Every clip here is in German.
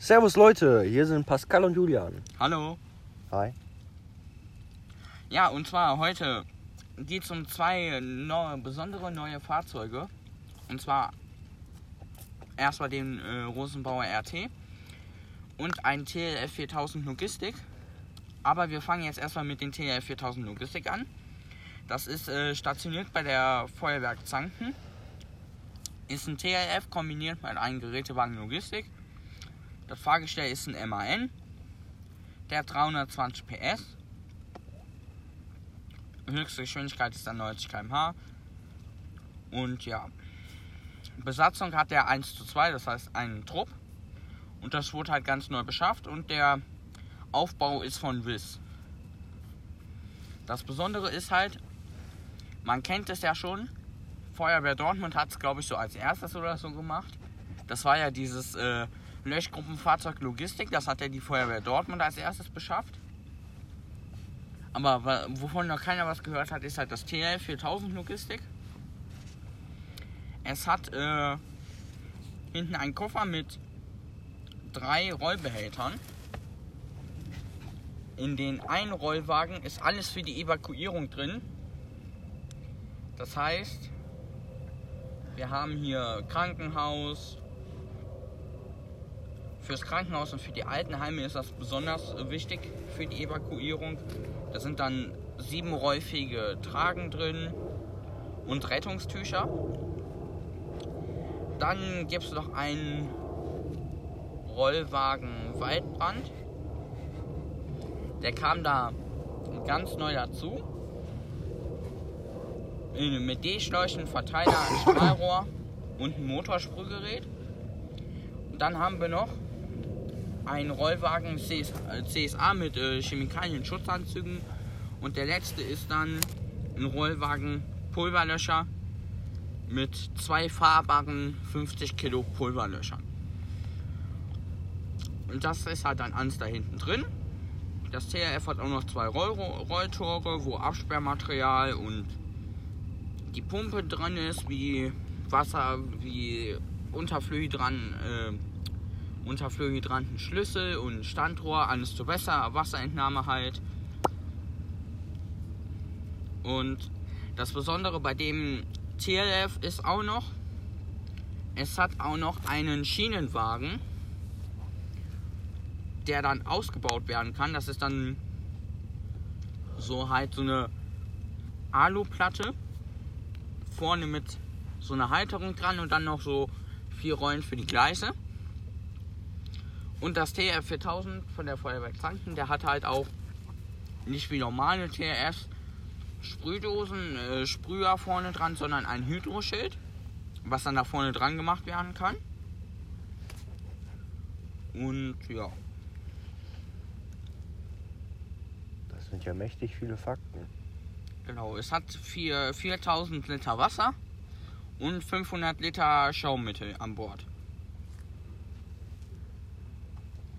Servus Leute, hier sind Pascal und Julian. Hallo. Hi. Ja, und zwar heute geht es um zwei neue, besondere neue Fahrzeuge. Und zwar erstmal den äh, Rosenbauer RT und ein TLF 4000 Logistik. Aber wir fangen jetzt erstmal mit dem TLF 4000 Logistik an. Das ist äh, stationiert bei der Feuerwerk Zanken. Ist ein TLF kombiniert mit einem Gerätewagen Logistik. Das Fahrgestell ist ein MAN. Der hat 320 PS. Höchste Geschwindigkeit ist dann 90 km/h. Und ja, Besatzung hat der 1 zu 2, das heißt einen Trupp. Und das wurde halt ganz neu beschafft und der Aufbau ist von WIS. Das Besondere ist halt, man kennt es ja schon, Feuerwehr Dortmund hat es glaube ich so als erstes oder so gemacht. Das war ja dieses äh, Löschgruppenfahrzeug Logistik, das hat ja die Feuerwehr Dortmund als erstes beschafft. Aber wovon noch keiner was gehört hat, ist halt das TL 4000 Logistik. Es hat äh, hinten einen Koffer mit drei Rollbehältern. In den einen Rollwagen ist alles für die Evakuierung drin. Das heißt, wir haben hier Krankenhaus. Fürs Krankenhaus und für die Altenheime ist das besonders wichtig für die Evakuierung. Da sind dann sieben rollfähige Tragen drin und Rettungstücher. Dann gibt es noch einen Rollwagen Waldbrand. Der kam da ganz neu dazu. Mit D-Schläuchen, Verteiler, Strahlrohr und ein Motorsprühgerät. Und dann haben wir noch einen Rollwagen CSA mit äh, Chemikalien-Schutzanzügen. Und der letzte ist dann ein Rollwagen Pulverlöscher mit zwei fahrbaren 50 Kilo Pulverlöschern. Und das ist halt dann alles da hinten drin. Das TRF hat auch noch zwei Roll Rolltore, wo Absperrmaterial und die Pumpe drin ist, wie Wasser, wie Unterflühydran, äh, Unterflühydranten Schlüssel und Standrohr, alles zur Wasser, Wasserentnahme halt. Und das Besondere bei dem TLF ist auch noch, es hat auch noch einen Schienenwagen, der dann ausgebaut werden kann. Das ist dann so halt so eine Aluplatte vorne mit so einer Halterung dran und dann noch so vier Rollen für die Gleise. Und das TR 4000 von der Feuerwerk Zanken, der hat halt auch nicht wie normale TRFs Sprühdosen, äh, Sprüher vorne dran, sondern ein Hydroschild, was dann da vorne dran gemacht werden kann. Und ja. Das sind ja mächtig viele Fakten. Genau, es hat 4, 4000 Liter Wasser und 500 Liter Schaummittel an Bord.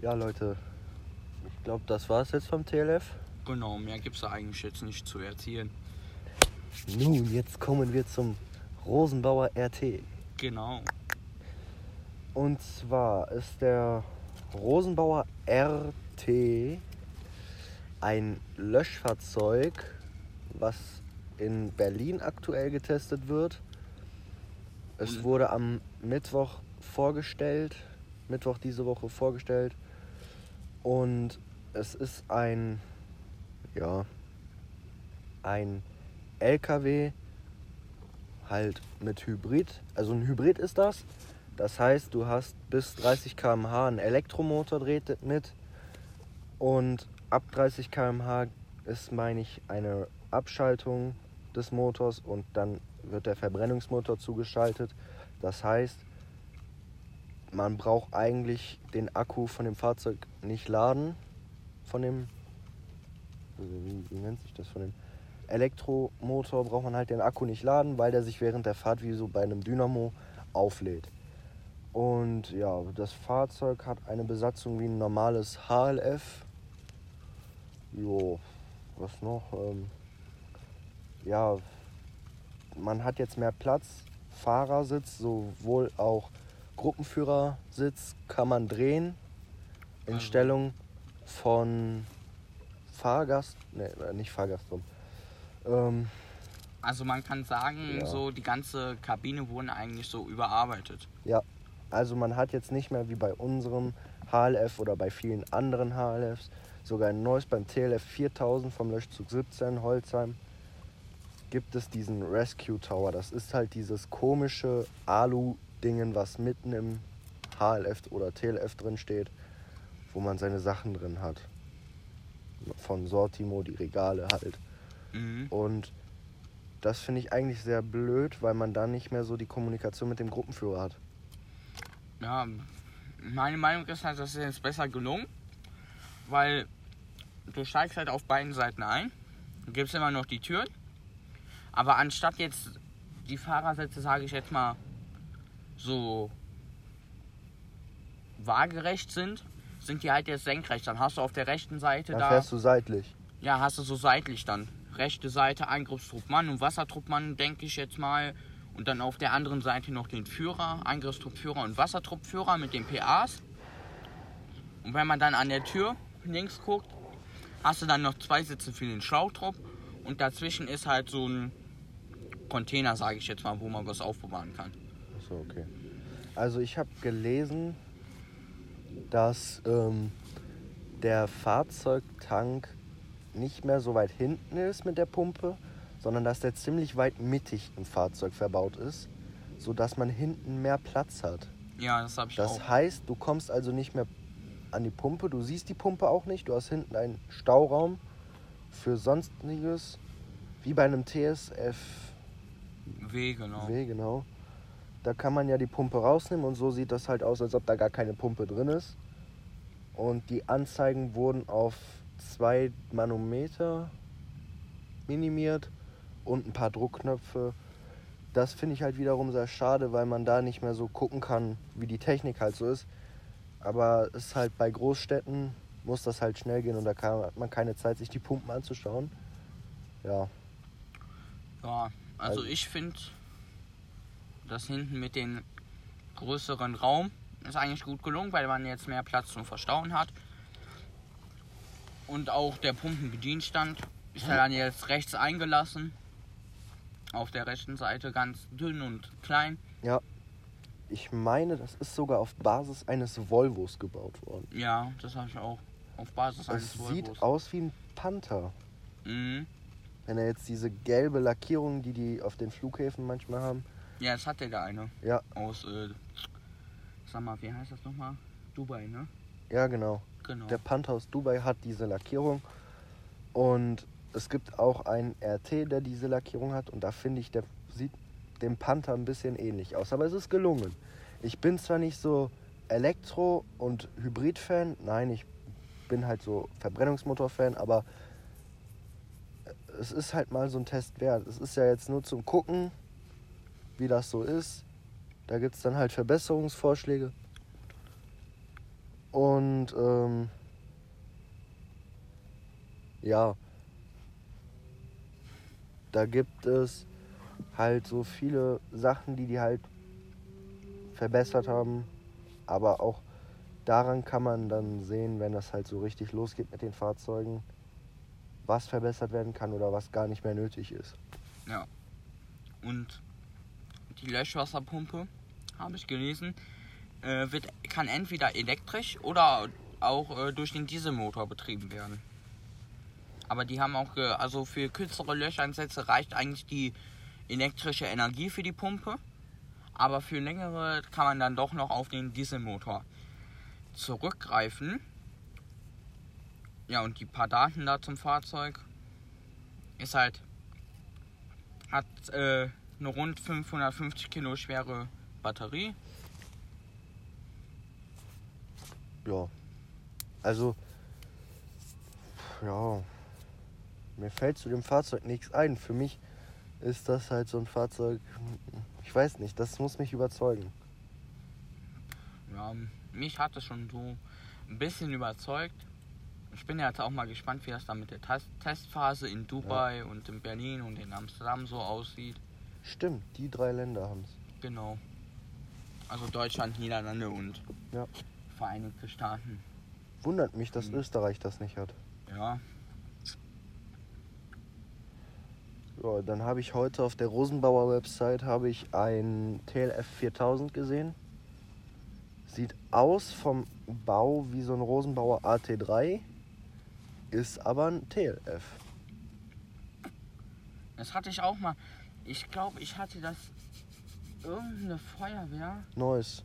Ja, Leute, ich glaube, das war es jetzt vom TLF. Genau, mehr gibt es da eigentlich jetzt nicht zu erzählen. Nun, jetzt kommen wir zum Rosenbauer RT. Genau. Und zwar ist der Rosenbauer RT ein Löschfahrzeug, was in Berlin aktuell getestet wird. Es wurde am Mittwoch vorgestellt, Mittwoch diese Woche vorgestellt. Und es ist ein, ja, ein LKW halt mit Hybrid. Also ein Hybrid ist das. Das heißt, du hast bis 30 km/h einen Elektromotor dreht mit. Und ab 30 km/h ist, meine ich, eine Abschaltung des Motors und dann wird der Verbrennungsmotor zugeschaltet. Das heißt, man braucht eigentlich den Akku von dem Fahrzeug nicht laden. Von dem, also wie, wie nennt sich das? Von dem Elektromotor braucht man halt den Akku nicht laden, weil der sich während der Fahrt wie so bei einem Dynamo auflädt. Und ja, das Fahrzeug hat eine Besatzung wie ein normales HLF. Jo, was noch? Ähm, ja, man hat jetzt mehr Platz. Fahrersitz, sowohl auch Gruppenführersitz kann man drehen. In Stellung von Fahrgast, ne, nicht Fahrgast. Ähm, Also man kann sagen, Ja. so die ganze Kabine wurde eigentlich so überarbeitet. ja, also man hat jetzt nicht mehr wie bei unserem HLF oder bei vielen anderen HLFs, sogar ein neues beim TLF 4000 vom Löschzug 17 Holzheim, gibt es diesen Rescue Tower. Das ist halt dieses komische Alu-Dingen, was mitten im HLF oder TLF drin steht, wo man seine Sachen drin hat. Von Sortimo, die Regale halt. Mhm. Und das finde ich eigentlich sehr blöd, weil man dann nicht mehr so die Kommunikation mit dem Gruppenführer hat. Ja, meine Meinung ist halt, das ist jetzt besser gelungen, weil du steigst halt auf beiden Seiten ein, du gibst immer noch die Türen, aber anstatt jetzt die Fahrersitze, sage ich jetzt mal, so waagerecht sind, sind die halt jetzt senkrecht. Dann hast du auf der rechten Seite Dann da, fährst du seitlich. ja, hast du so seitlich dann. Rechte Seite Angriffstrupp Mann und Wassertruppmann, denke ich jetzt mal. Und dann auf der anderen Seite noch den Führer, Angriffstruppführer und Wassertruppführer mit den PAs. Und wenn man dann an der Tür links guckt, hast du dann noch zwei Sitze für den Schlautrupp. Und dazwischen ist halt so ein Container, sage ich jetzt mal, wo man was aufbewahren kann. Achso, okay. Also ich habe gelesen, dass ähm, der Fahrzeugtank nicht mehr so weit hinten ist mit der Pumpe, sondern dass der ziemlich weit mittig im Fahrzeug verbaut ist, sodass man hinten mehr Platz hat. Ja, das habe ich Das auch. heißt, du kommst also nicht mehr an die Pumpe, du siehst die Pumpe auch nicht, du hast hinten einen Stauraum für sonstiges, wie bei einem TSF W, genau. W, genau. Da kann man ja die Pumpe rausnehmen und so sieht das halt aus, als ob da gar keine Pumpe drin ist. Und die Anzeigen wurden auf zwei Manometer minimiert und ein paar Druckknöpfe. Das finde ich halt wiederum sehr schade, weil man da nicht mehr so gucken kann, wie die Technik halt so ist. Aber es ist halt bei Großstädten muss das halt schnell gehen und da kann, hat man keine Zeit, sich die Pumpen anzuschauen. Ja, Ja, also Also- ich finde, das hinten mit dem größeren Raum ist eigentlich gut gelungen, weil man jetzt mehr Platz zum Verstauen hat. Und auch der Pumpenbedienstand ist ja dann jetzt rechts eingelassen. Auf der rechten Seite ganz dünn und klein. Ja, ich meine, das ist sogar auf Basis eines Volvos gebaut worden. Ja, das habe ich auch auf Basis eines Es sieht Volvos. aus wie ein Panther. Mhm. Wenn er jetzt diese gelbe Lackierung, die die auf den Flughäfen manchmal haben. Ja, jetzt hat der da eine. Ja. Aus, äh, sag mal, wie heißt das nochmal? Dubai, ne? Ja, genau. Genau. Der Panther aus Dubai hat diese Lackierung. Und es gibt auch einen RT, der diese Lackierung hat. Und da finde ich, der sieht dem Panther ein bisschen ähnlich aus. Aber es ist gelungen. Ich bin zwar nicht so Elektro- und Hybrid-Fan. Nein, ich bin halt so Verbrennungsmotor-Fan. Aber es ist halt mal so ein Test wert. Es ist ja jetzt nur zum Gucken, wie das so ist. Da gibt es dann halt Verbesserungsvorschläge. Und ähm, ja, da gibt es halt so viele Sachen, die die halt verbessert haben. Aber auch daran kann man dann sehen, wenn das halt so richtig losgeht mit den Fahrzeugen, was verbessert werden kann oder was gar nicht mehr nötig ist. Ja. Und die Löschwasserpumpe, habe ich gelesen, äh, wird, kann entweder elektrisch oder auch äh, durch den Dieselmotor betrieben werden. Aber die haben auch, also für kürzere Löscheinsätze reicht eigentlich die elektrische Energie für die Pumpe. Aber für längere kann man dann doch noch auf den Dieselmotor zurückgreifen. Ja, und die paar Daten da zum Fahrzeug ist halt hat äh, eine rund 550 Kilo schwere Batterie. Ja. Also, ja. Mir fällt zu dem Fahrzeug nichts ein. Für mich ist das halt so ein Fahrzeug. Ich weiß nicht, das muss mich überzeugen. Ja, mich hat es schon so ein bisschen überzeugt. Ich bin ja jetzt auch mal gespannt, wie das dann mit der Test Testphase in Dubai und in Berlin und in Amsterdam so aussieht. Stimmt, die drei Länder haben es. Genau. Also Deutschland, Niederlande und Ja. Vereinigte Staaten. Wundert mich, dass Mhm. Österreich das nicht hat. Ja. Ja, dann habe ich heute auf der Rosenbauer Website habe ich ein TLF 4000 gesehen. Sieht aus vom Bau wie so ein Rosenbauer AT3, ist aber ein TLF. Das hatte ich auch mal. Ich glaube, ich hatte das. Irgendeine Feuerwehr. Neues.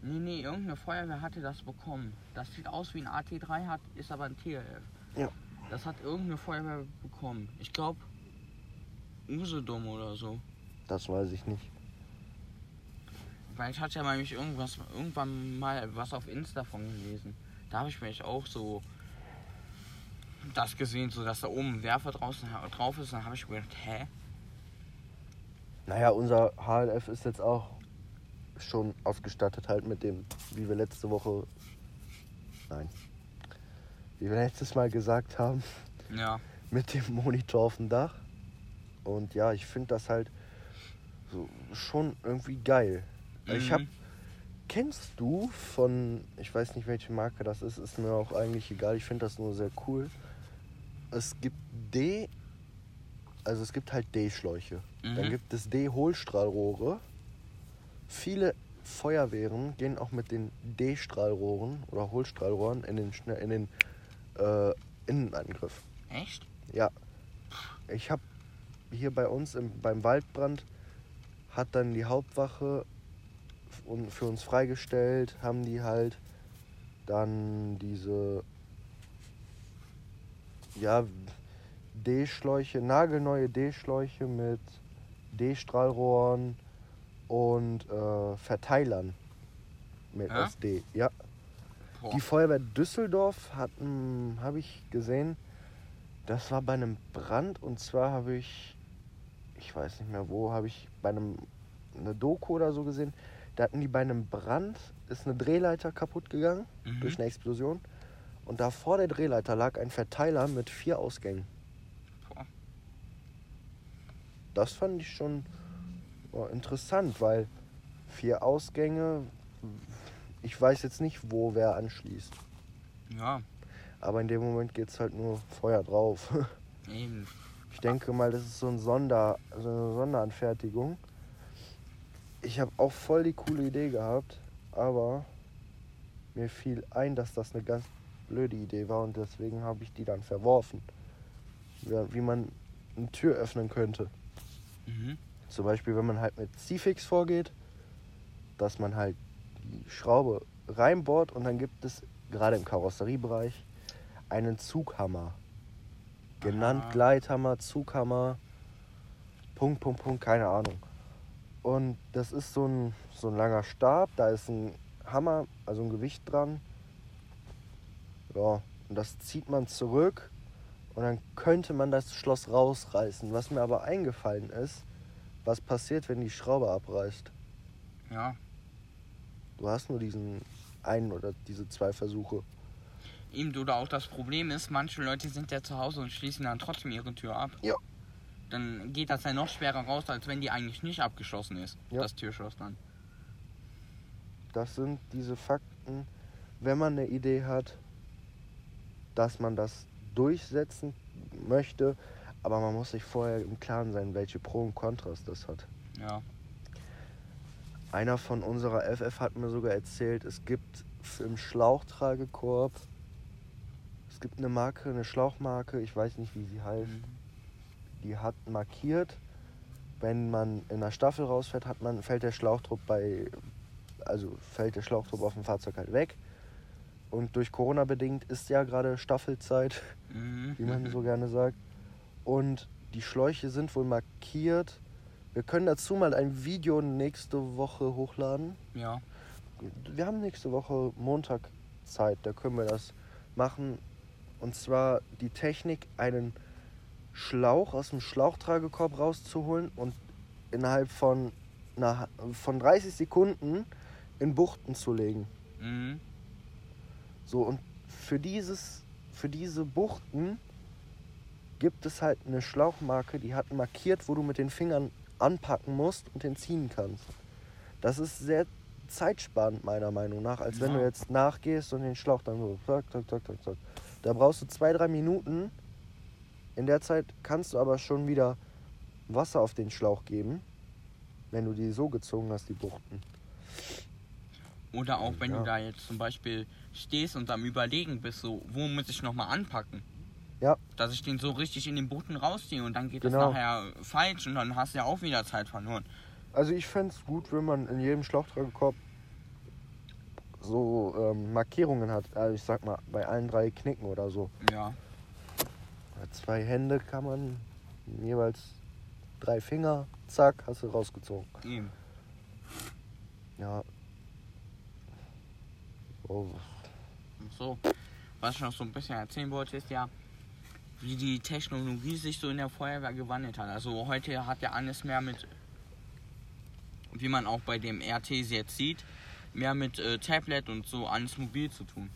Nee, nee, irgendeine Feuerwehr hatte das bekommen. Das sieht aus wie ein AT3 hat, ist aber ein TLF. Ja. Das hat irgendeine Feuerwehr bekommen. Ich glaube, Usedom oder so. Das weiß ich nicht. Weil ich hatte ja mal mich irgendwas, irgendwann mal was auf Insta von gelesen. Da habe ich mich auch so das gesehen, so dass da oben ein Werfer draußen drauf ist. Dann habe ich mir gedacht, hä? Naja, unser HLF ist jetzt auch schon ausgestattet halt mit dem, wie wir letzte Woche. Nein. Wie wir letztes Mal gesagt haben, Ja. mit dem Monitor auf dem Dach. Und ja, ich finde das halt so schon irgendwie geil. Ich Mhm. hab. Kennst du von, ich weiß nicht welche Marke das ist, ist mir auch eigentlich egal, ich finde das nur sehr cool. Es gibt D, also es gibt halt D-Schläuche. Dann Mhm. gibt es D-Hohlstrahlrohre. Viele Feuerwehren gehen auch mit den D-Strahlrohren oder Hohlstrahlrohren in den, Schne- in den äh, Innenangriff. Echt? Ja. Ich habe hier bei uns im, beim Waldbrand hat dann die Hauptwache für uns freigestellt, haben die halt dann diese ja D-Schläuche, nagelneue D-Schläuche mit D-Strahlrohren und äh, Verteilern mit Ja? SD. Ja. Boah. Die Feuerwehr Düsseldorf hat, habe ich gesehen, das war bei einem Brand und zwar habe ich, ich weiß nicht mehr wo, habe ich bei einem, eine Doku oder so gesehen, da hatten die bei einem Brand, ist eine Drehleiter kaputt gegangen Mhm. durch eine Explosion und da vor der Drehleiter lag ein Verteiler mit vier Ausgängen. Das fand ich schon oh, interessant, weil vier Ausgänge, ich weiß jetzt nicht, wo wer anschließt. Ja, Aber in dem Moment geht es halt nur Feuer drauf. eben. Ich denke mal, das ist so, ein Sonder, so eine Sonderanfertigung. Ich habe auch voll die coole Idee gehabt, aber mir fiel ein, dass das eine ganz blöde Idee war und deswegen habe ich die dann verworfen. Wie man eine Tür öffnen könnte. Mhm. Zum Beispiel, wenn man halt mit C-Fix vorgeht, dass man halt die Schraube reinbohrt und dann gibt es gerade im Karosseriebereich einen Zughammer. Genannt Ah. Gleithammer, Zughammer, Punkt, Punkt, Punkt, keine Ahnung. Und das ist so ein, so ein langer Stab, da ist ein Hammer, also ein Gewicht dran. Ja, und das zieht man zurück und dann könnte man das Schloss rausreißen. Was mir aber eingefallen ist, was passiert, wenn die Schraube abreißt. Ja. Du hast nur diesen einen oder diese zwei Versuche. Eben, oder auch das Problem ist, manche Leute sind ja zu Hause und schließen dann trotzdem ihre Tür ab. Ja. Dann geht das ja noch schwerer raus, als wenn die eigentlich nicht abgeschlossen ist. Ja. Das Türschloss dann. Das sind diese Fakten, wenn man eine Idee hat, dass man das durchsetzen möchte, aber man muss sich vorher im Klaren sein, welche Pro und Kontras das hat. Ja. Einer von unserer FF hat mir sogar erzählt, es gibt im Schlauchtragekorb, es gibt eine Marke, eine Schlauchmarke, ich weiß nicht, wie sie heißt, Mhm. die hat markiert, wenn man in der Staffel rausfährt, hat man, fällt der Schlauchtrupp bei, also fällt der Schlauchtrupp auf dem Fahrzeug halt weg. Und durch Corona bedingt ist ja gerade Staffelzeit, Mhm. wie man so gerne sagt. Und die Schläuche sind wohl markiert. Wir können dazu mal ein Video nächste Woche hochladen. Ja. Wir haben nächste Woche Montag Zeit, da können wir das machen. Und zwar die Technik, einen Schlauch aus dem Schlauchtragekorb rauszuholen und innerhalb von, einer, von 30 Sekunden in Buchten zu legen. Mhm. So, und für, dieses, für diese Buchten gibt es halt eine Schlauchmarke, die hat markiert, wo du mit den Fingern anpacken musst und den ziehen kannst. Das ist sehr zeitsparend meiner Meinung nach, als wenn Ja. du jetzt nachgehst und den Schlauch dann so zack, zack, zack, zack, zack. Da brauchst du zwei, drei Minuten. In der Zeit kannst du aber schon wieder Wasser auf den Schlauch geben, wenn du die so gezogen hast, die Buchten. Oder auch wenn Ja. du da jetzt zum Beispiel stehst und am Überlegen bist, so, wo muss ich nochmal anpacken? Ja. Dass ich den so richtig in den Buchten rausziehe und dann geht Genau. das nachher falsch und dann hast du ja auch wieder Zeit verloren. Also ich fände es gut, wenn man in jedem Schlauchtragekorb so ähm, Markierungen hat. Also ich sag mal, bei allen drei Knicken oder so. Ja. Bei zwei Hände kann man jeweils drei Finger, zack, hast du rausgezogen. Eben. Ja. Oh, So. Was ich noch so ein bisschen erzählen wollte, ist ja, wie die Technologie sich so in der Feuerwehr gewandelt hat. Also heute hat ja alles mehr mit, wie man auch bei dem RT jetzt sieht, mehr mit äh, Tablet und so alles mobil zu tun.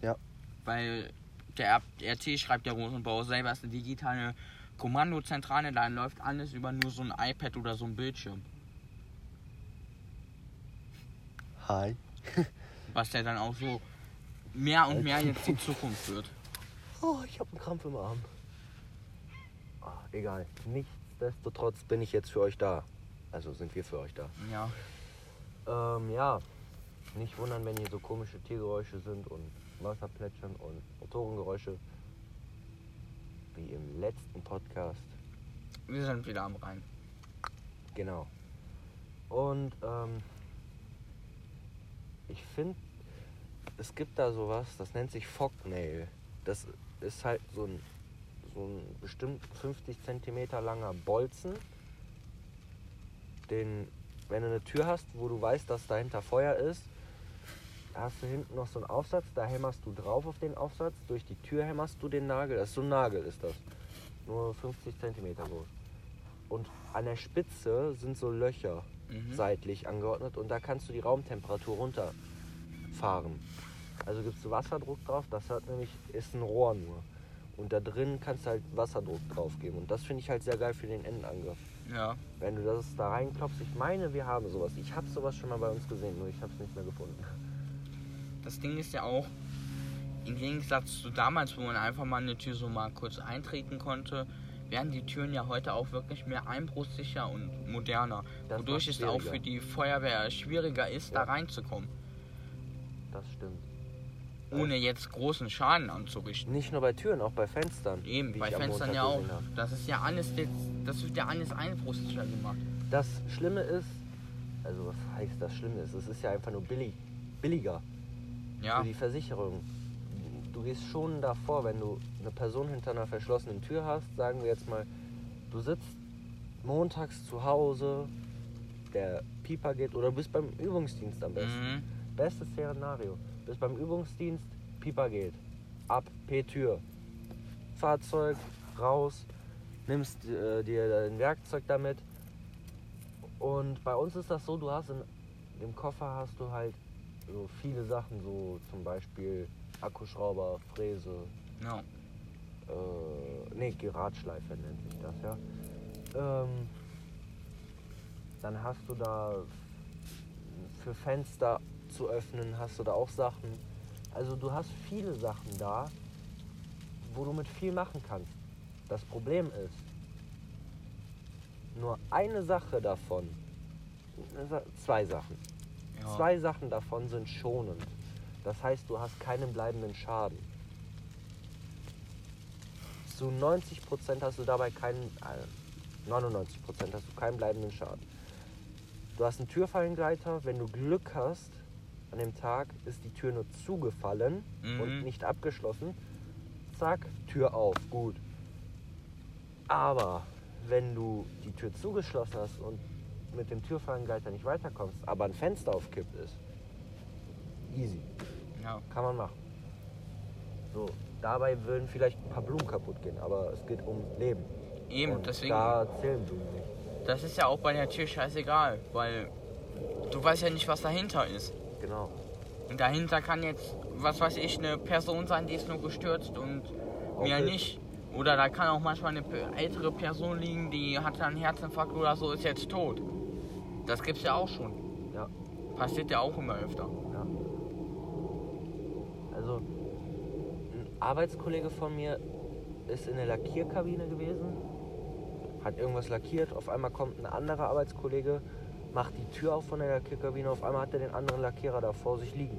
Ja. Weil der RT schreibt der Rosenbauer selber ist eine digitale Kommandozentrale, da läuft alles über nur so ein iPad oder so ein Bildschirm. hi. Was der dann auch so mehr und mehr jetzt die Zukunft wird. Oh, ich habe einen Krampf im Arm. Ah, egal. Nichtsdestotrotz bin ich jetzt für euch da. Also sind wir für euch da. Ja. Ähm, ja. Nicht wundern, wenn hier so komische Tiergeräusche sind und Wasserplätschern und Motorengeräusche. Wie im letzten Podcast. Wir sind wieder am Rhein. Genau. Und ähm, ich finde, es gibt da sowas, das nennt sich Fognail. Das ist halt so ein, so ein bestimmt 50 cm langer Bolzen, den, wenn du eine Tür hast, wo du weißt, dass dahinter Feuer ist, hast du hinten noch so einen Aufsatz, da hämmerst du drauf auf den Aufsatz, durch die Tür hämmerst du den Nagel, das ist so ein Nagel ist das, nur 50 cm groß. Und an der Spitze sind so Löcher Mhm. seitlich angeordnet und da kannst du die Raumtemperatur runterfahren. Also gibst du Wasserdruck drauf, das hat nämlich, ist ein Rohr nur. Und da drin kannst du halt Wasserdruck drauf geben. Und das finde ich halt sehr geil für den Endangriff. Ja. Wenn du das da reinklopfst, ich meine, wir haben sowas. Ich habe sowas schon mal bei uns gesehen, nur ich habe es nicht mehr gefunden. Das Ding ist ja auch, im Gegensatz zu damals, wo man einfach mal eine Tür so mal kurz eintreten konnte, werden die Türen ja heute auch wirklich mehr einbruchsicher und moderner. Das wodurch es auch für die Feuerwehr schwieriger ist, da Ja. reinzukommen. Das stimmt. Ohne jetzt großen Schaden anzurichten. Nicht nur bei Türen, auch bei Fenstern. Eben, bei Fenstern ja auch. gesehen hab. Das ist ja alles jetzt, das wird ja alles einbruchsicher gemacht. Das Schlimme ist, also was heißt das Schlimme ist, es ist ja einfach nur billig, billiger. Ja, für die Versicherung. Du gehst schon davor, wenn du eine Person hinter einer verschlossenen Tür hast, sagen wir jetzt mal, du sitzt montags zu Hause, der Pieper geht oder du bist beim Übungsdienst am besten. mhm. Bestes Szenario. Bist beim Übungsdienst, Pieper geht. Ab, P-Tür. Fahrzeug, raus, nimmst äh, dir dein Werkzeug damit. Und bei uns ist das so, du hast in, im Koffer hast du halt so viele Sachen, so zum Beispiel Akkuschrauber, Fräse, ja. äh, nee, Geradschleife nennt sich das, ja. Ähm, dann hast du da für Fenster zu öffnen, hast du da auch Sachen. Also du hast viele Sachen da, wo du mit viel machen kannst. Das Problem ist, nur eine Sache davon, zwei Sachen, ja. Zwei Sachen davon sind schonend. Das heißt, du hast keinen bleibenden Schaden. Zu 90% hast du dabei keinen, äh, 99% hast du keinen bleibenden Schaden. Du hast einen Türfallengleiter, wenn du Glück hast, an dem Tag ist die Tür nur zugefallen Mhm. und nicht abgeschlossen. Zack, Tür auf, gut. Aber wenn du die Tür zugeschlossen hast und mit dem Türfallengleiter nicht weiterkommst, aber ein Fenster aufkippt ist, easy, ja. kann man machen. So, dabei würden vielleicht ein paar Blumen kaputt gehen, aber es geht um Leben. Eben, und deswegen. Da zählen Blumen nicht. Das ist ja auch bei der Tür scheißegal, weil du weißt ja nicht, was dahinter ist. Genau. Und dahinter kann jetzt, was weiß ich, eine Person sein, die ist nur gestürzt und Auch mehr nicht. Oder da kann auch manchmal eine ältere Person liegen, die hatte einen Herzinfarkt oder so, ist jetzt tot. Das gibt's ja auch schon. Ja. Passiert ja auch immer öfter. Also, ein Arbeitskollege von mir ist in der Lackierkabine gewesen, hat irgendwas lackiert. Auf einmal kommt ein anderer Arbeitskollege, macht die Tür auf von der Lackierkabine. Auf einmal hat er den anderen Lackierer da vor sich liegen.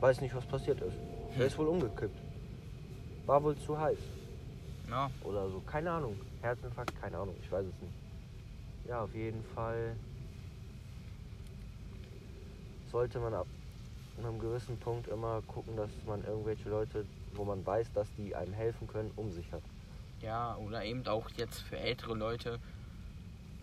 Weiß nicht, was passiert ist. Er ist wohl umgekippt. War wohl zu heiß. Ja. Oder so. Keine Ahnung. Herzinfarkt, keine Ahnung. Ich weiß es nicht. Ja, auf jeden Fall sollte man ab einem gewissen Punkt immer gucken, dass man irgendwelche Leute, wo man weiß, dass die einem helfen können, um sich hat. Ja, oder eben auch jetzt für ältere Leute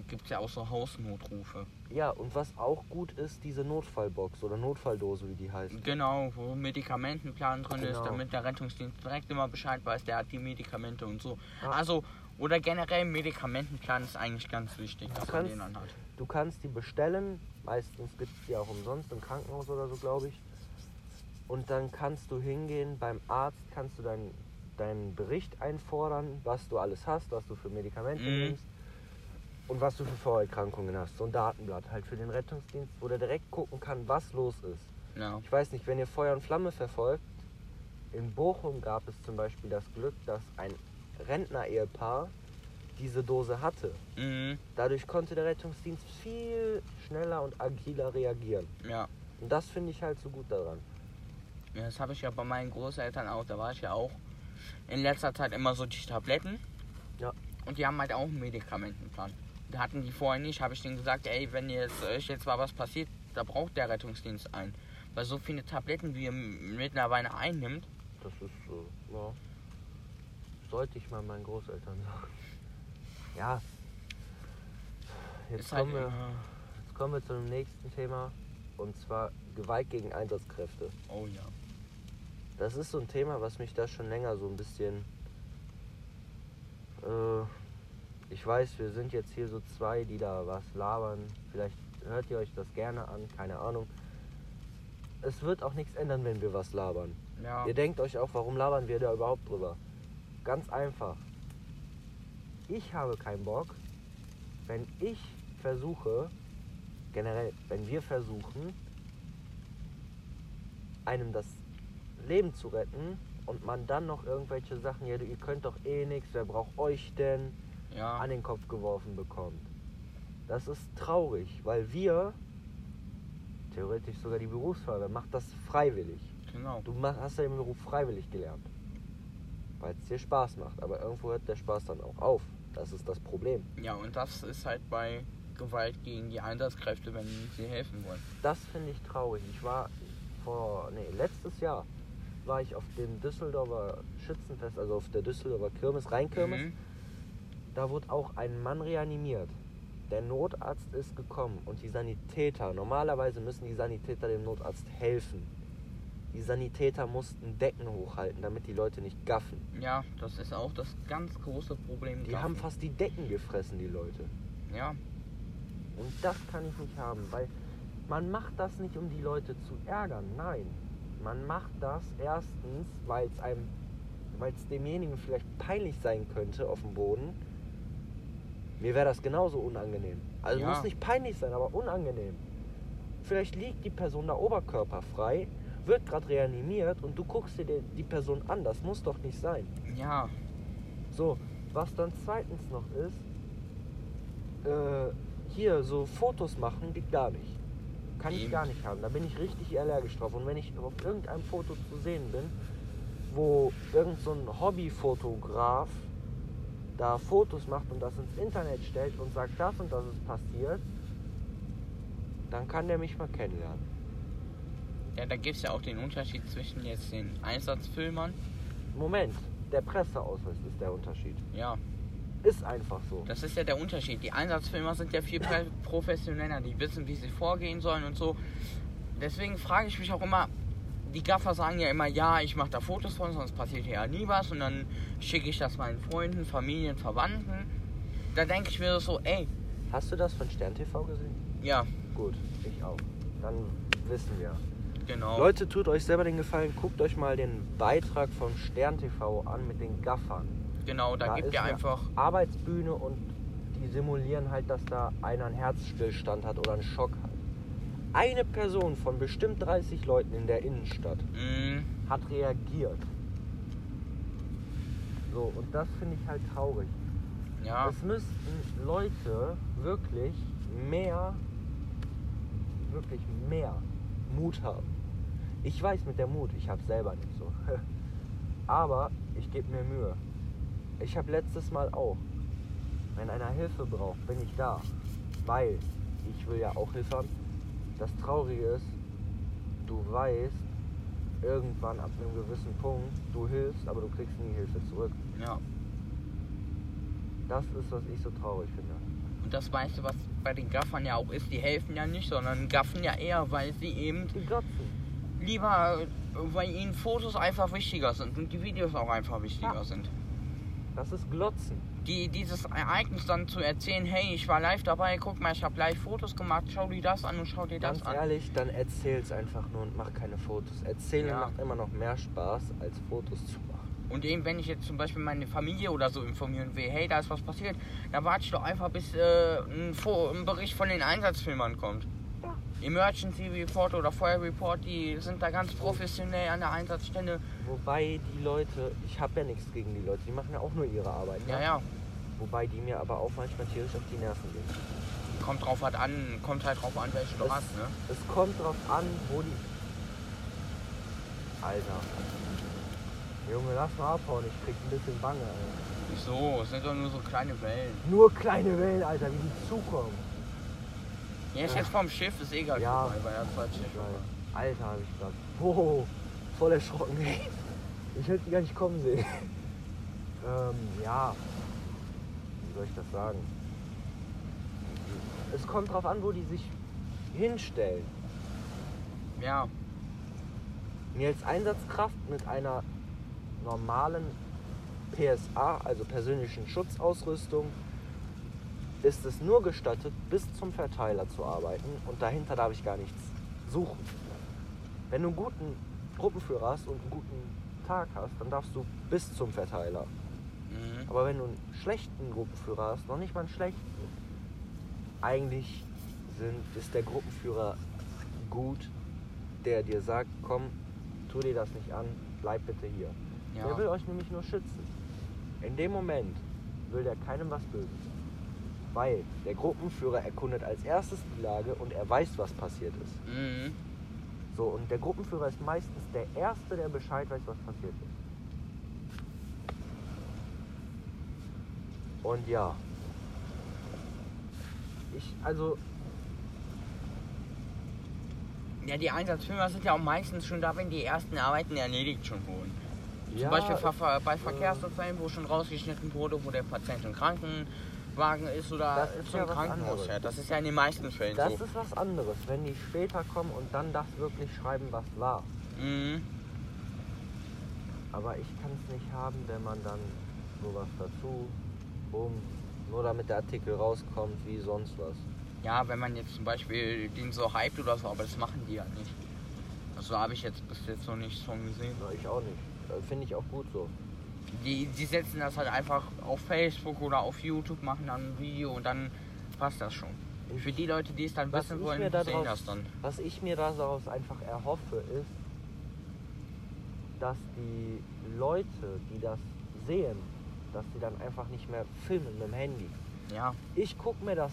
gibt es ja auch so Hausnotrufe. Ja, und was auch gut ist, diese Notfallbox oder Notfalldose, wie die heißt. Genau, wo Medikamentenplan drin ist, Genau. damit der Rettungsdienst direkt immer Bescheid weiß, der hat die Medikamente und so. Ja. Also, oder generell Medikamentenplan ist eigentlich ganz wichtig, dass man kannst- den dann hat. Du kannst die bestellen, meistens gibt es die auch umsonst im Krankenhaus oder so, glaube ich. Und dann kannst du hingehen, beim Arzt kannst du deinen deinen Bericht einfordern, was du alles hast, was du für Medikamente Mhm. nimmst und was du für Vorerkrankungen hast. So ein Datenblatt halt für den Rettungsdienst, wo der direkt gucken kann, was los ist. Ja. Ich weiß nicht, wenn ihr Feuer und Flamme verfolgt, in Bochum gab es zum Beispiel das Glück, dass ein Rentner-Ehepaar diese Dose hatte. Mhm. Dadurch konnte der Rettungsdienst viel schneller und agiler reagieren. Ja. Und das finde ich halt so gut daran. Ja, das habe ich ja bei meinen Großeltern auch. Da war ich ja auch in letzter Zeit immer so die Tabletten. Ja. Und die haben halt auch einen Medikamentenplan. Da hatten die vorher nicht, habe ich denen gesagt, ey, wenn jetzt euch jetzt mal was passiert, da braucht der Rettungsdienst einen. Weil so viele Tabletten, wie ihr mittlerweile einnimmt, Das ist so, ja. Sollte ich mal meinen Großeltern sagen. Ja. Jetzt halt kommen, wir, immer- jetzt kommen wir zum nächsten Thema. Und zwar Gewalt gegen Einsatzkräfte. Oh ja. Das ist so ein Thema, was mich da schon länger so ein bisschen. Äh, ich weiß, wir sind jetzt hier so zwei, die da was labern. Vielleicht hört ihr euch das gerne an, keine Ahnung. Es wird auch nichts ändern, wenn wir was labern. Ja. Ihr denkt euch auch, warum labern wir da überhaupt drüber? Ganz einfach. Ich habe keinen Bock, wenn ich versuche, generell, wenn wir versuchen, einem das Leben zu retten und man dann noch irgendwelche Sachen, ja, ihr könnt doch eh nichts, wer braucht euch denn, Ja. an den Kopf geworfen bekommt. Das ist traurig, weil wir, theoretisch sogar die Berufsfeuerwehr, macht das freiwillig. Genau. Du hast ja den Beruf freiwillig gelernt, weil es dir Spaß macht. Aber irgendwo hört der Spaß dann auch auf. Das ist das Problem. Ja, und das ist halt bei Gewalt gegen die Einsatzkräfte, wenn sie helfen wollen. Das finde ich traurig. Ich war vor, nee, letztes Jahr war ich auf dem Düsseldorfer Schützenfest, also auf der Düsseldorfer Kirmes, Rheinkirmes. Mhm. Da wurde auch ein Mann reanimiert. Der Notarzt ist gekommen und die Sanitäter, normalerweise müssen die Sanitäter dem Notarzt helfen. Die Sanitäter mussten Decken hochhalten, damit die Leute nicht gaffen. Ja, das ist auch das ganz große Problem. Die Gaffen. haben fast die Decken gefressen, die Leute. Ja, Und das kann ich nicht haben, weil man macht das nicht, um die Leute zu ärgern. Nein, man macht das erstens, weil es einem, weil es demjenigen vielleicht peinlich sein könnte auf dem Boden. Mir wäre das genauso unangenehm. Also Ja. muss nicht peinlich sein, aber unangenehm. Vielleicht liegt die Person da oberkörperfrei, wird gerade reanimiert und du guckst dir die- Person an. Das muss doch nicht sein. ja, So, was dann zweitens noch ist, äh, hier so Fotos machen geht gar nicht. Kann ich gar nicht haben. Da bin ich richtig allergisch drauf. Und wenn ich auf irgendeinem Foto zu sehen bin, wo irgend so ein Hobbyfotograf da Fotos macht und das ins Internet stellt und sagt, das und das ist passiert, dann kann der mich mal kennenlernen. Ja, da gibt es ja auch den Unterschied zwischen jetzt den Einsatzfilmern. Moment, der Presseausweis ist der Unterschied. Ja, Ist einfach so. das ist ja der Unterschied. Die Einsatzfilmer sind ja viel professioneller, die wissen, wie sie vorgehen sollen und so. Deswegen frage ich mich auch immer, die Gaffer sagen ja immer, ja, ich mache da Fotos von, sonst passiert ja nie was und dann schicke ich das meinen Freunden, Familien, Verwandten. Da denke ich mir so, ey, Hast du das von Stern TV gesehen? ja, Gut, ich auch. Dann wissen wir. Genau. Leute, tut euch selber den Gefallen, guckt euch mal den Beitrag von Stern TV an mit den Gaffern. genau, da, gibt ist ja eine einfach, Arbeitsbühne und die simulieren halt, dass da einer einen Herzstillstand hat oder einen Schock hat. Eine Person von bestimmt 30 Leuten in der Innenstadt Mhm. hat reagiert. So, und das finde ich halt traurig. Ja. Es müssten Leute wirklich mehr, wirklich mehr Mut haben. Ich weiß mit der Mut, ich habe selber nicht so. Aber ich gebe mir Mühe. Ich habe letztes Mal auch, wenn einer Hilfe braucht, bin ich da. Weil ich will ja auch Hilfe haben. Das Traurige ist, du weißt, irgendwann ab einem gewissen Punkt, du hilfst, aber du kriegst nie Hilfe zurück. Ja. Das ist, was ich so traurig finde. Und das meiste, was bei den Gaffern ja auch ist, die helfen ja nicht, sondern gaffen ja eher, weil sie eben Die Glotzen. Lieber, weil ihnen Fotos einfach wichtiger sind und die Videos auch einfach wichtiger Ja. sind. Das ist Glotzen. Die, dieses Ereignis dann zu erzählen, hey, ich war live dabei, guck mal, ich habe live Fotos gemacht, schau dir das an und schau dir das Ganz an. ehrlich, dann erzähl's einfach nur und mach keine Fotos. Erzählen Ja. macht immer noch mehr Spaß, als Fotos zu machen. Und eben, wenn ich jetzt zum Beispiel meine Familie oder so informieren will, hey, da ist was passiert, dann warte ich doch einfach, bis äh, ein, ein Bericht von den Einsatzfilmern kommt. Emergency Report oder Fire Report, die sind da ganz professionell an der Einsatzstelle. Wobei die Leute, ich habe ja nichts gegen die Leute, die machen ja auch nur ihre Arbeit. Ne? Ja, ja, Wobei die mir aber auch manchmal tierisch auf die Nerven gehen. kommt drauf halt an, kommt halt drauf an, welche du Es- hast, ne? Es kommt drauf an, wo die. Alter. Junge, lass mal abhauen, ich krieg ein bisschen Bange, Alter. Wieso? Es sind doch nur so kleine Wellen. Nur kleine Wellen, Alter, wie die zukommen. Ja, ist jetzt vom Schiff, ist egal, Ja. vorbei, weil er zwei Schiffe Geil. Alter, hab ich grad. Wow, voll erschrocken. Ich hätte die gar nicht kommen sehen. ähm, ja. Wie soll ich das sagen? Es kommt drauf an, wo die sich hinstellen. Ja, Mir als Einsatzkraft mit einer normalen PSA, also persönlichen Schutzausrüstung, ist es nur gestattet, bis zum Verteiler zu arbeiten und dahinter darf ich gar nichts suchen. Wenn du einen guten Gruppenführer hast und einen guten Tag hast, dann darfst du bis zum Verteiler. mhm. Aber wenn du einen schlechten Gruppenführer hast, noch nicht mal einen schlechten, eigentlich sind, ist der Gruppenführer gut, der dir sagt, komm, tu dir das nicht an, bleib bitte hier. ja. Der will euch nämlich nur schützen. In dem Moment will der keinem was Böses. Weil der Gruppenführer erkundet als erstes die Lage und er weiß, was passiert ist. Mhm. So, und der Gruppenführer ist meistens der Erste, der Bescheid weiß, was passiert ist. Und ja. Ich, also, Ja, die Einsatzfilmer sind ja auch meistens schon da, wenn die ersten Arbeiten erledigt schon wurden. Zum ja, Beispiel ver ver bei Verkehrsunfällen, wo schon rausgeschnitten wurde, wo der Patient im Krankenwagen ist oder Das ist zum ja was Krankenhaus anderes. fährt. Das ist ja in den meisten Fällen das so. ist was anderes, wenn die später kommen und dann das wirklich schreiben, was war. Mhm. Aber ich kann es nicht haben, wenn man dann sowas dazu, bumm, nur damit der Artikel rauskommt, wie sonst was. Ja, wenn man jetzt zum Beispiel den so hypt oder so, aber das machen die ja nicht. Also habe ich jetzt bis jetzt noch nichts von gesehen. Na, ich auch nicht. Äh, Finde ich auch gut so. Die, die setzen das halt einfach auf Facebook oder auf YouTube, machen dann ein Video und dann passt das schon. Für die Leute, die es dann Was wissen ich wollen, mir sehen daraus- das dann. Was ich mir daraus einfach erhoffe, ist, dass die Leute, die das sehen, dass sie dann einfach nicht mehr filmen mit dem Handy. Ja, Ich gucke mir das,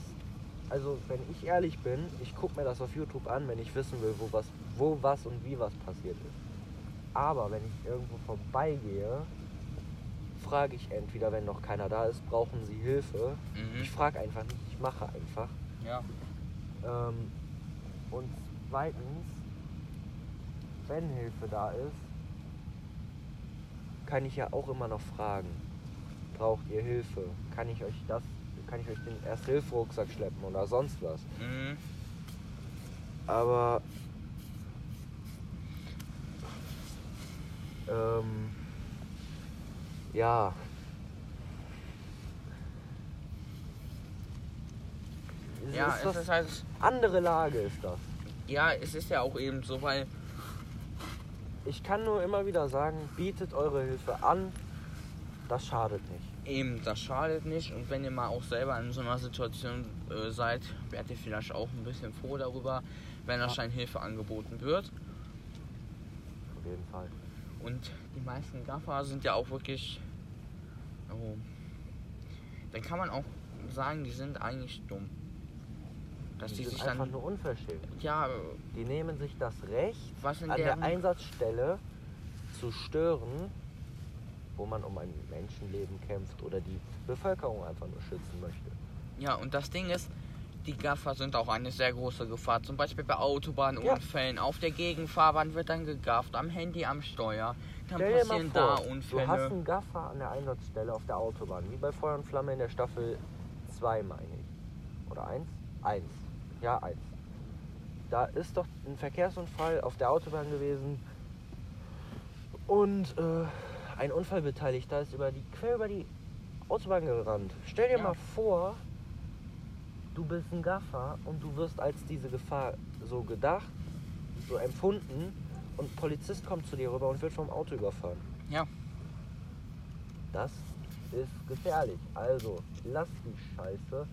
also wenn ich ehrlich bin, ich gucke mir das auf YouTube an, wenn ich wissen will, wo was, wo was und wie was passiert ist. Aber wenn ich irgendwo vorbeigehe, frage ich entweder, wenn noch keiner da ist, brauchen sie Hilfe. mhm. Ich frage einfach nicht, ich mache einfach. ja. Ähm, und zweitens, wenn Hilfe da ist, kann ich ja auch immer noch fragen. Braucht ihr Hilfe? Kann ich euch das, kann ich euch den Erste-Hilfe-Rucksack schleppen oder sonst was? Mhm. Aber ähm, ja. Es Ja, ist es das ist halt, andere Lage ist das. ja, es ist ja auch eben so, weil Ich kann nur immer wieder sagen, bietet eure Hilfe an. Das schadet nicht. eben das schadet nicht und wenn ihr mal auch selber in so einer Situation äh, seid, werdet ihr vielleicht auch ein bisschen froh darüber, wenn anscheinend Hilfe angeboten wird. Auf jeden Fall. Und die meisten Gaffer sind ja auch wirklich. Oh, dann kann man auch sagen, die sind eigentlich dumm. Dass Die die, sind sich einfach dann. nur unverschämt. Ja, Die nehmen sich das Recht, was in an der. Einsatzstelle zu stören, wo man um ein Menschenleben kämpft oder die Bevölkerung einfach nur schützen möchte. Ja, und das Ding ist, die Gaffer sind auch eine sehr große Gefahr. Zum Beispiel bei Autobahnunfällen. Auf der Gegenfahrbahn wird dann gegafft, am Handy, am Steuer. Dann Stell passieren vor, da du hast Unfälle. einen Gaffer an der Einsatzstelle auf der Autobahn, wie bei Feuer und Flamme in der Staffel 2, meine ich. Oder 1? 1. Ja, 1. Da ist doch ein Verkehrsunfall auf der Autobahn gewesen und äh, ein Unfallbeteiligter ist über die, quer über die Autobahn gerannt. Stell dir Ja. mal vor, du bist ein Gaffer und du wirst als diese Gefahr so gedacht, so empfunden und ein Polizist kommt zu dir rüber und wird vom Auto überfahren. Ja. Das ist gefährlich. Also, lasst die Scheiße.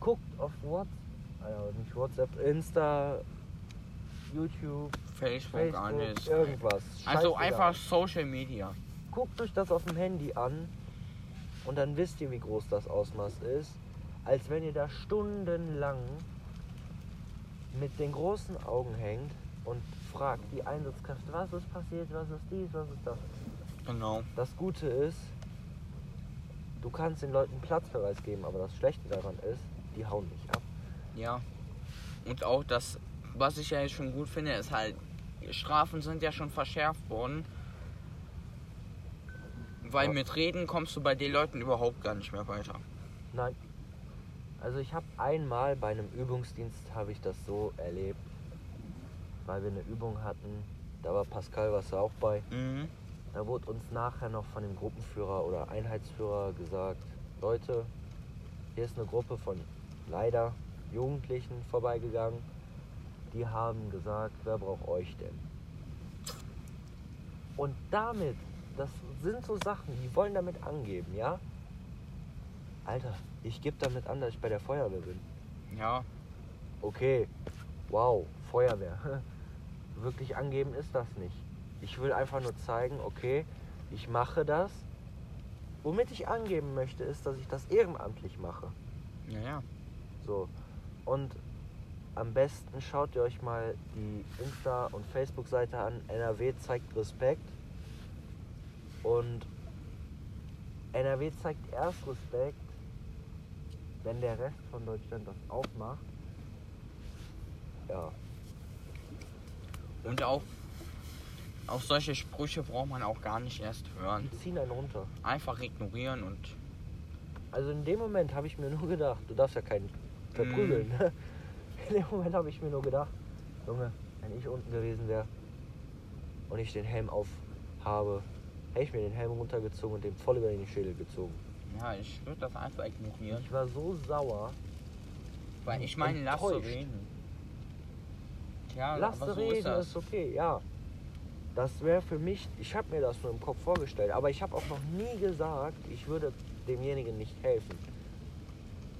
Guckt auf WhatsApp, also nicht WhatsApp, Insta, YouTube, Facebook, Facebook, ist. irgendwas. Also Scheißegal. einfach Social Media. Guckt euch das auf dem Handy an und dann wisst ihr, wie groß das Ausmaß ist. Als wenn ihr da stundenlang mit den großen Augen hängt und fragt die Einsatzkräfte, was ist passiert, was ist dies, was ist das. Genau. Das Gute ist, du kannst den Leuten Platzverweis geben, aber das Schlechte daran ist, die hauen nicht ab. Ja. Und auch das, was ich ja jetzt schon gut finde, ist halt, Strafen sind ja schon verschärft worden. Weil Ja. mit Reden kommst du bei den Leuten überhaupt gar nicht mehr weiter. Nein. Also ich habe einmal bei einem Übungsdienst habe ich das so erlebt, weil wir eine Übung hatten. Da war Pascal was auch bei. Mhm. Da wurde uns nachher noch von dem Gruppenführer oder Einheitsführer gesagt, Leute, hier ist eine Gruppe von leider Jugendlichen vorbeigegangen. Die haben gesagt, wer braucht euch denn? Und damit, das sind so Sachen, die wollen damit angeben, ja? Alter, ich gebe damit an, dass ich bei der Feuerwehr bin. Ja. Okay, wow, Feuerwehr. Wirklich angeben ist das nicht. Ich will einfach nur zeigen, okay, ich mache das. Womit ich angeben möchte, ist, dass ich das ehrenamtlich mache. Ja, ja. So. Und am besten schaut ihr euch mal die Insta- und Facebook-Seite an. NRW zeigt Respekt. Und NRW zeigt erst Respekt, wenn der Rest von Deutschland das auch macht. Ja. Und auch auf solche Sprüche braucht man auch gar nicht erst hören. Die ziehen einen runter. Einfach ignorieren und Also in dem Moment habe ich mir nur gedacht, du darfst ja keinen verprügeln. In dem Moment habe ich mir nur gedacht, Junge, wenn ich unten gewesen wäre und ich den Helm auf habe, hätte ich mir den Helm runtergezogen und dem voll über den Schädel gezogen. Ja, ich würde das einfach ignorieren. Ich war so sauer. Weil ich meine, lass Enttäuscht. reden. Tja, Lass aber so reden, ist das. ist okay, ja. Das wäre für mich, ich habe mir das nur im Kopf vorgestellt, aber ich habe auch noch nie gesagt, ich würde demjenigen nicht helfen.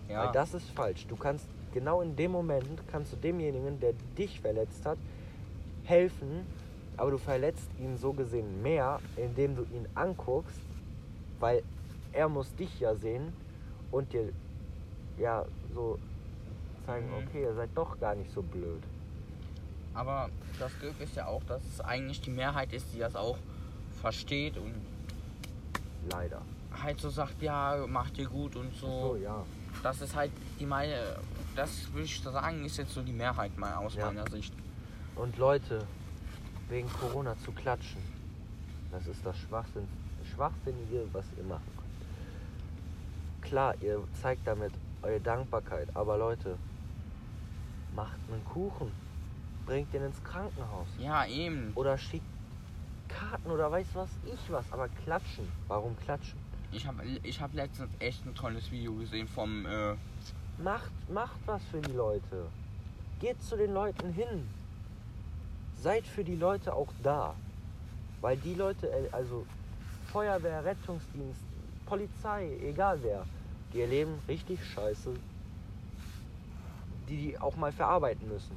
Ja, Weil das ist falsch. Du kannst genau in dem Moment kannst du demjenigen, der dich verletzt hat, helfen, aber du verletzt ihn so gesehen mehr, indem du ihn anguckst, weil er muss dich ja sehen und dir ja so zeigen, Mhm. okay, ihr seid doch gar nicht so blöd. aber das Glück ist ja auch, dass es eigentlich die Mehrheit ist, die das auch versteht und Leider. halt so sagt, ja, macht dir gut und so. So, ja. Das ist halt die meine, das würde ich sagen, ist jetzt so die Mehrheit mal aus Ja. meiner Sicht. Und Leute, wegen Corona zu klatschen, das ist das Schwachsinn, Schwachsinnige, was ihr macht. Klar, ihr zeigt damit eure Dankbarkeit, aber Leute, macht einen Kuchen, bringt den ins Krankenhaus Ja, eben. oder schickt Karten oder weiß was ich was, aber klatschen. Warum klatschen? Ich habe ich hab letztens echt ein tolles Video gesehen vom, äh, Macht, macht was für die Leute. Geht zu den Leuten hin. Seid für die Leute auch da. Weil die Leute, äh, also Feuerwehr, Rettungsdienst, Polizei, egal wer, die erleben richtig Scheiße, die die auch mal verarbeiten müssen.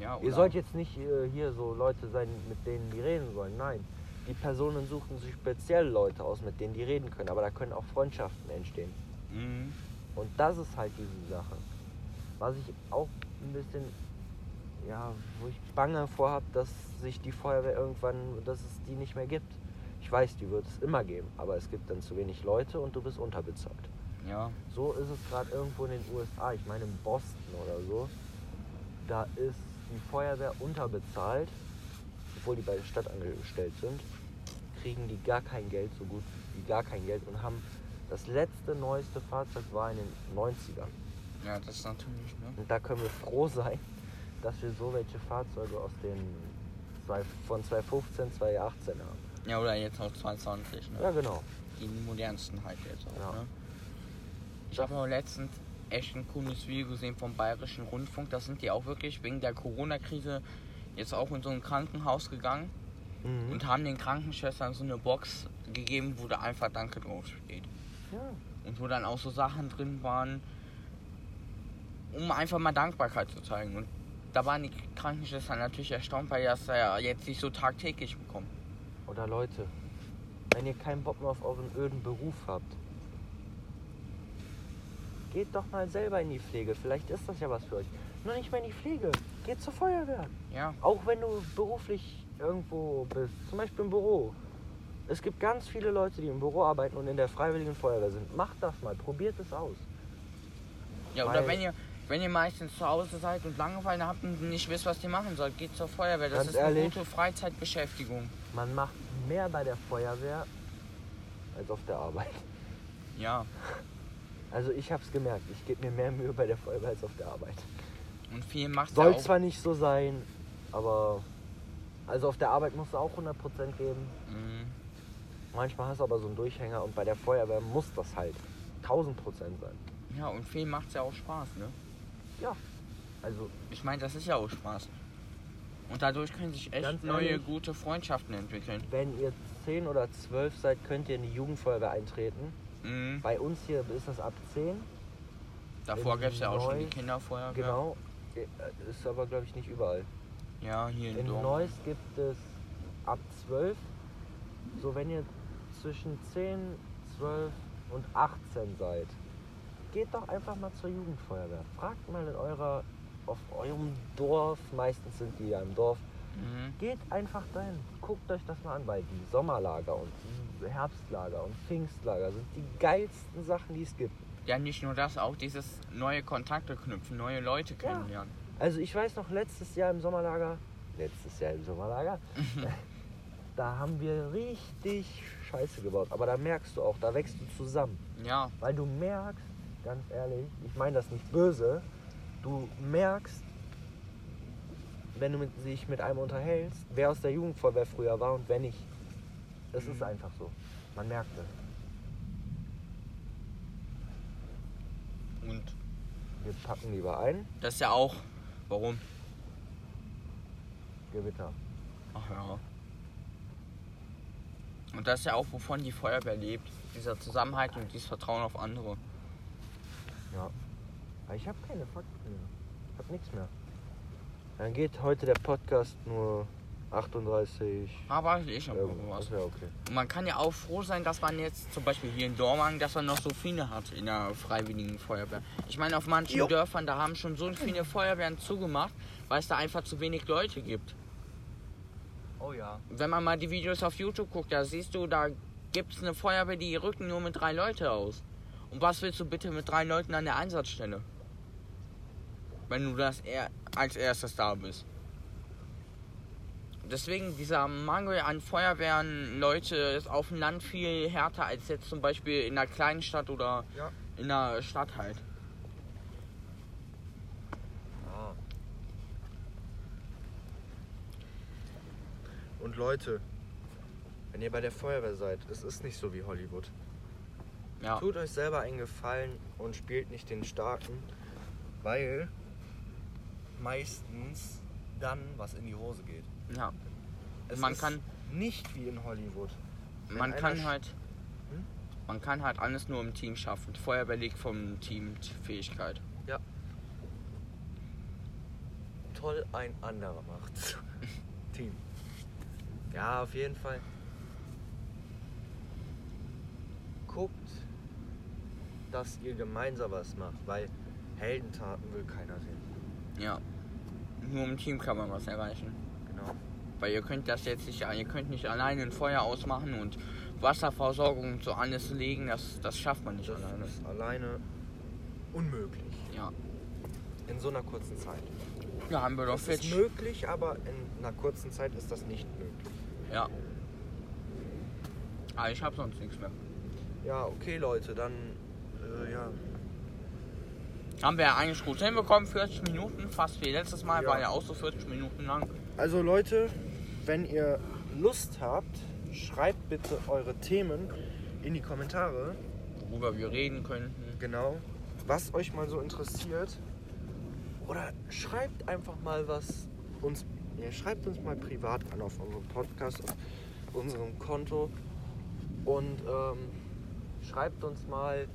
Ja, Ihr sollt jetzt nicht äh, hier so Leute sein, mit denen die reden sollen. Nein. Die Personen suchen sich speziell Leute aus, mit denen die reden können. Aber da können auch Freundschaften entstehen. Mhm. Und das ist halt diese Sache. Was ich auch ein bisschen, ja, wo ich Bange vorhab, dass sich die Feuerwehr irgendwann, dass es die nicht mehr gibt. Ich weiß, die wird es immer geben, aber es gibt dann zu wenig Leute und du bist unterbezahlt. Ja. So ist es gerade irgendwo in den USA, ich meine in Boston oder so. Da ist die Feuerwehr unterbezahlt, obwohl die bei der Stadt angestellt sind, kriegen die gar kein Geld, so gut wie gar kein Geld und haben das letzte neueste Fahrzeug war in den 90ern. Ja, das ist natürlich, ne? Und da können wir froh sein, dass wir so welche Fahrzeuge aus den zwei, von 2015, 2018 haben. Ja, oder jetzt auch 2020, ne? Ja, genau. Die modernsten halt jetzt auch, Ja. ne? Ich habe auch letztens echt ein cooles Video gesehen vom Bayerischen Rundfunk. Da sind die auch wirklich wegen der Corona-Krise jetzt auch in so ein Krankenhaus gegangen Mhm. und haben den Krankenschwestern so eine Box gegeben, wo da einfach Danke drauf steht. Ja. Und wo dann auch so Sachen drin waren, um einfach mal Dankbarkeit zu zeigen. Und da waren die Krankenschwestern natürlich erstaunt, weil das ja jetzt nicht so tagtäglich bekommen. Oder Leute, wenn ihr keinen Bock mehr auf euren öden Beruf habt, geht doch mal selber in die Pflege. Vielleicht ist das ja was für euch. Nur nicht mehr in die Pflege. Geht zur Feuerwehr. Ja, Auch wenn du beruflich irgendwo bist, zum Beispiel im Büro. Es gibt ganz viele Leute, die im Büro arbeiten und in der Freiwilligen Feuerwehr sind. Macht das mal, probiert es aus. ja oder Weil- wenn ihr, wenn ihr meistens zu Hause seid und Langeweile habt und nicht wisst, was ihr machen sollt, geht zur Feuerwehr. Das Ganz ist eine ehrlich? gute Freizeitbeschäftigung. Man macht mehr bei der Feuerwehr als auf der Arbeit. Ja, Also ich habe es gemerkt, ich gebe mir mehr Mühe bei der Feuerwehr als auf der Arbeit. und viel macht Soll zwar nicht so sein, aber also auf der Arbeit musst du auch 100% geben. Mhm. Manchmal hast du aber so einen Durchhänger und bei der Feuerwehr muss das halt 1000% sein. Ja, und viel macht ja auch Spaß, ne? Ja, also Ich meine, das ist ja auch Spaß. Und dadurch können sich echt neue, ehrlich. gute Freundschaften entwickeln. wenn ihr 10 oder 12 seid, könnt ihr in die Jugendfeuerwehr eintreten. Mhm. Bei uns hier ist das ab 10. Davor gab es ja auch schon die Kinderfeuerwehr. Genau. Äh, Ist aber glaube ich nicht überall. Ja, hier in, In Dortmund. Neuss gibt es ab 12. So, wenn ihr zwischen 10, 12 und 18 seid, geht doch einfach mal zur Jugendfeuerwehr. Fragt mal in eurer, auf eurem Dorf, meistens sind die ja im Dorf, Mhm. geht einfach dahin. Guckt euch das mal an, weil die Sommerlager und die Herbstlager und Pfingstlager sind die geilsten Sachen, die es gibt. Ja, nicht nur das, auch dieses neue Kontakte knüpfen, neue Leute Ja. kennenlernen. Also ich weiß noch, letztes Jahr im Sommerlager, letztes Jahr im Sommerlager, da haben wir richtig Scheiße gebaut. Aber da merkst du auch, da wächst du zusammen. Ja, Weil du merkst, ganz ehrlich, ich meine das nicht böse, du merkst, wenn du sich mit einem unterhältst, wer aus der Jugendfeuerwehr früher war und wer nicht. Ist Mhm. einfach so. Man merkt es. und Wir packen lieber ein. das ist ja auch. Warum? Gewitter. Ach ja. Und das ist ja auch, wovon die Feuerwehr lebt. Dieser Zusammenhalt und dieses Vertrauen auf andere. Ja. Aber ich habe keine Fakten mehr. Ich habe nichts mehr. Dann geht heute der Podcast nur 38. Aber ich hab irgendwas. was. Das wäre okay. Und man kann ja auch froh sein, dass man jetzt zum Beispiel hier in Dormagen, dass man noch so viele hat in der Freiwilligen Feuerwehr. Ich meine, auf manchen Jo. Dörfern, da haben schon so viele Feuerwehren zugemacht, weil es da einfach zu wenig Leute gibt. Oh ja. Wenn man mal die Videos auf YouTube guckt, da siehst du, da gibt es eine Feuerwehr, die rücken nur mit drei Leute aus. Und was willst du bitte mit drei Leuten an der Einsatzstelle? Wenn du das er als erstes da bist. Deswegen dieser Mangel an Feuerwehren, Leute, ist auf dem Land viel härter als jetzt zum Beispiel in einer kleinen Stadt oder Ja. in einer Stadt halt. Ah. Und Leute, wenn ihr bei der Feuerwehr seid, es ist nicht so wie Hollywood. Ja. Tut euch selber einen Gefallen und spielt nicht den Starken, weil meistens dann was in die Hose geht. ja. Es Man ist kann- nicht wie in Hollywood. Wenn Man kann halt. Hm? Man kann halt alles nur im Team schaffen. Feuerwehr liegt vom Team Fähigkeit. toll ein anderer macht. Team. Ja, auf jeden Fall. Guckt, dass ihr gemeinsam was macht, weil Heldentaten will keiner sehen. Ja. Nur im Team kann man was erreichen. Genau. Weil ihr könnt das jetzt nicht, ihr könnt nicht alleine ein Feuer ausmachen und Wasserversorgung und so alles legen, das, das schafft man nicht Das alleine. ist alleine unmöglich. Ja. In so einer kurzen Zeit. Ja, haben wir doch Das ist möglich, aber in einer kurzen Zeit ist das nicht möglich. Ja. Aber ich hab sonst nichts mehr. Ja, okay, Leute, dann äh, ja. Haben wir ja eigentlich gut hinbekommen, 40 Minuten, fast wie letztes Mal, Ja. war ja auch so 40 Minuten lang. Also Leute, wenn ihr Lust habt, schreibt bitte eure Themen in die Kommentare. Worüber wir reden könnten. Genau. Was euch mal so interessiert. Oder schreibt einfach mal was uns. Ja, schreibt uns mal privat an auf unserem Podcast, auf unserem Konto. Und ähm, schreibt uns mal,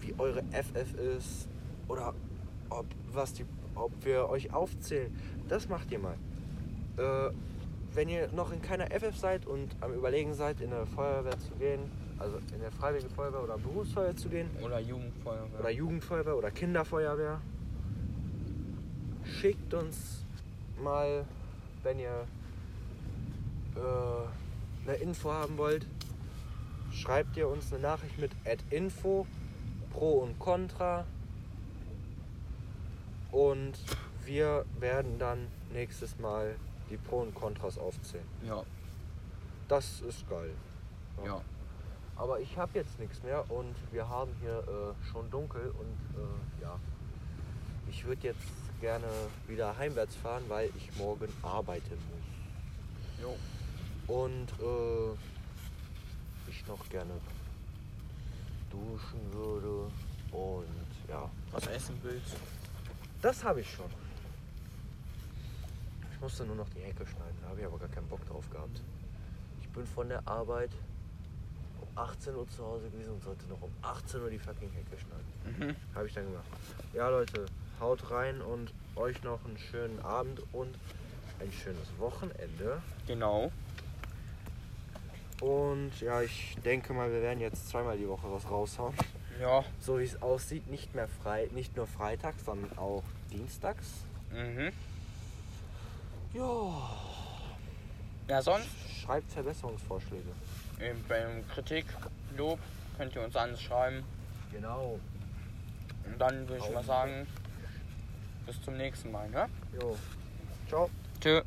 wie eure FF ist. Oder ob, was die, ob wir euch aufzählen. Das macht ihr mal. Äh, wenn ihr noch in keiner FF seid und am Überlegen seid, in der Feuerwehr zu gehen, also in der Freiwilligen Feuerwehr oder Berufsfeuerwehr zu gehen, Oder Jugendfeuerwehr. oder Jugendfeuerwehr oder Kinderfeuerwehr. Schickt uns mal, wenn ihr äh, eine Info haben wollt, schreibt ihr uns eine Nachricht mit @info pro und contra und wir werden dann nächstes Mal die Pro und Kontras aufzählen. Ja, Das ist geil. ja. Aber ich habe jetzt nichts mehr und wir haben hier äh, schon dunkel und äh, ja, ich würde jetzt gerne wieder heimwärts fahren, weil ich morgen arbeiten muss. Jo. Und äh, ich noch gerne duschen würde und ja, Was essen willst. Das habe ich schon. Ich musste nur noch die Hecke schneiden, da habe ich aber gar keinen Bock drauf gehabt. Ich bin von der Arbeit um 18 Uhr zu Hause gewesen und sollte noch um 18 Uhr die fucking Hecke schneiden. Mhm. Habe ich dann gemacht. Ja, Leute, haut rein und euch noch einen schönen Abend und ein schönes Wochenende. Genau. Und ja, ich denke mal, wir werden jetzt zweimal die Woche was raushauen. Ja. So wie es aussieht, nicht mehr frei, nicht nur freitags, sondern auch dienstags. Mhm. Ja, Ja, sonst schreibt Verbesserungsvorschläge. ähm, beim Kritik, Lob könnt ihr uns alles schreiben. Genau. Und dann würde ich mal sagen, bis zum nächsten Mal, ne? Jo. Ciao. Tschö.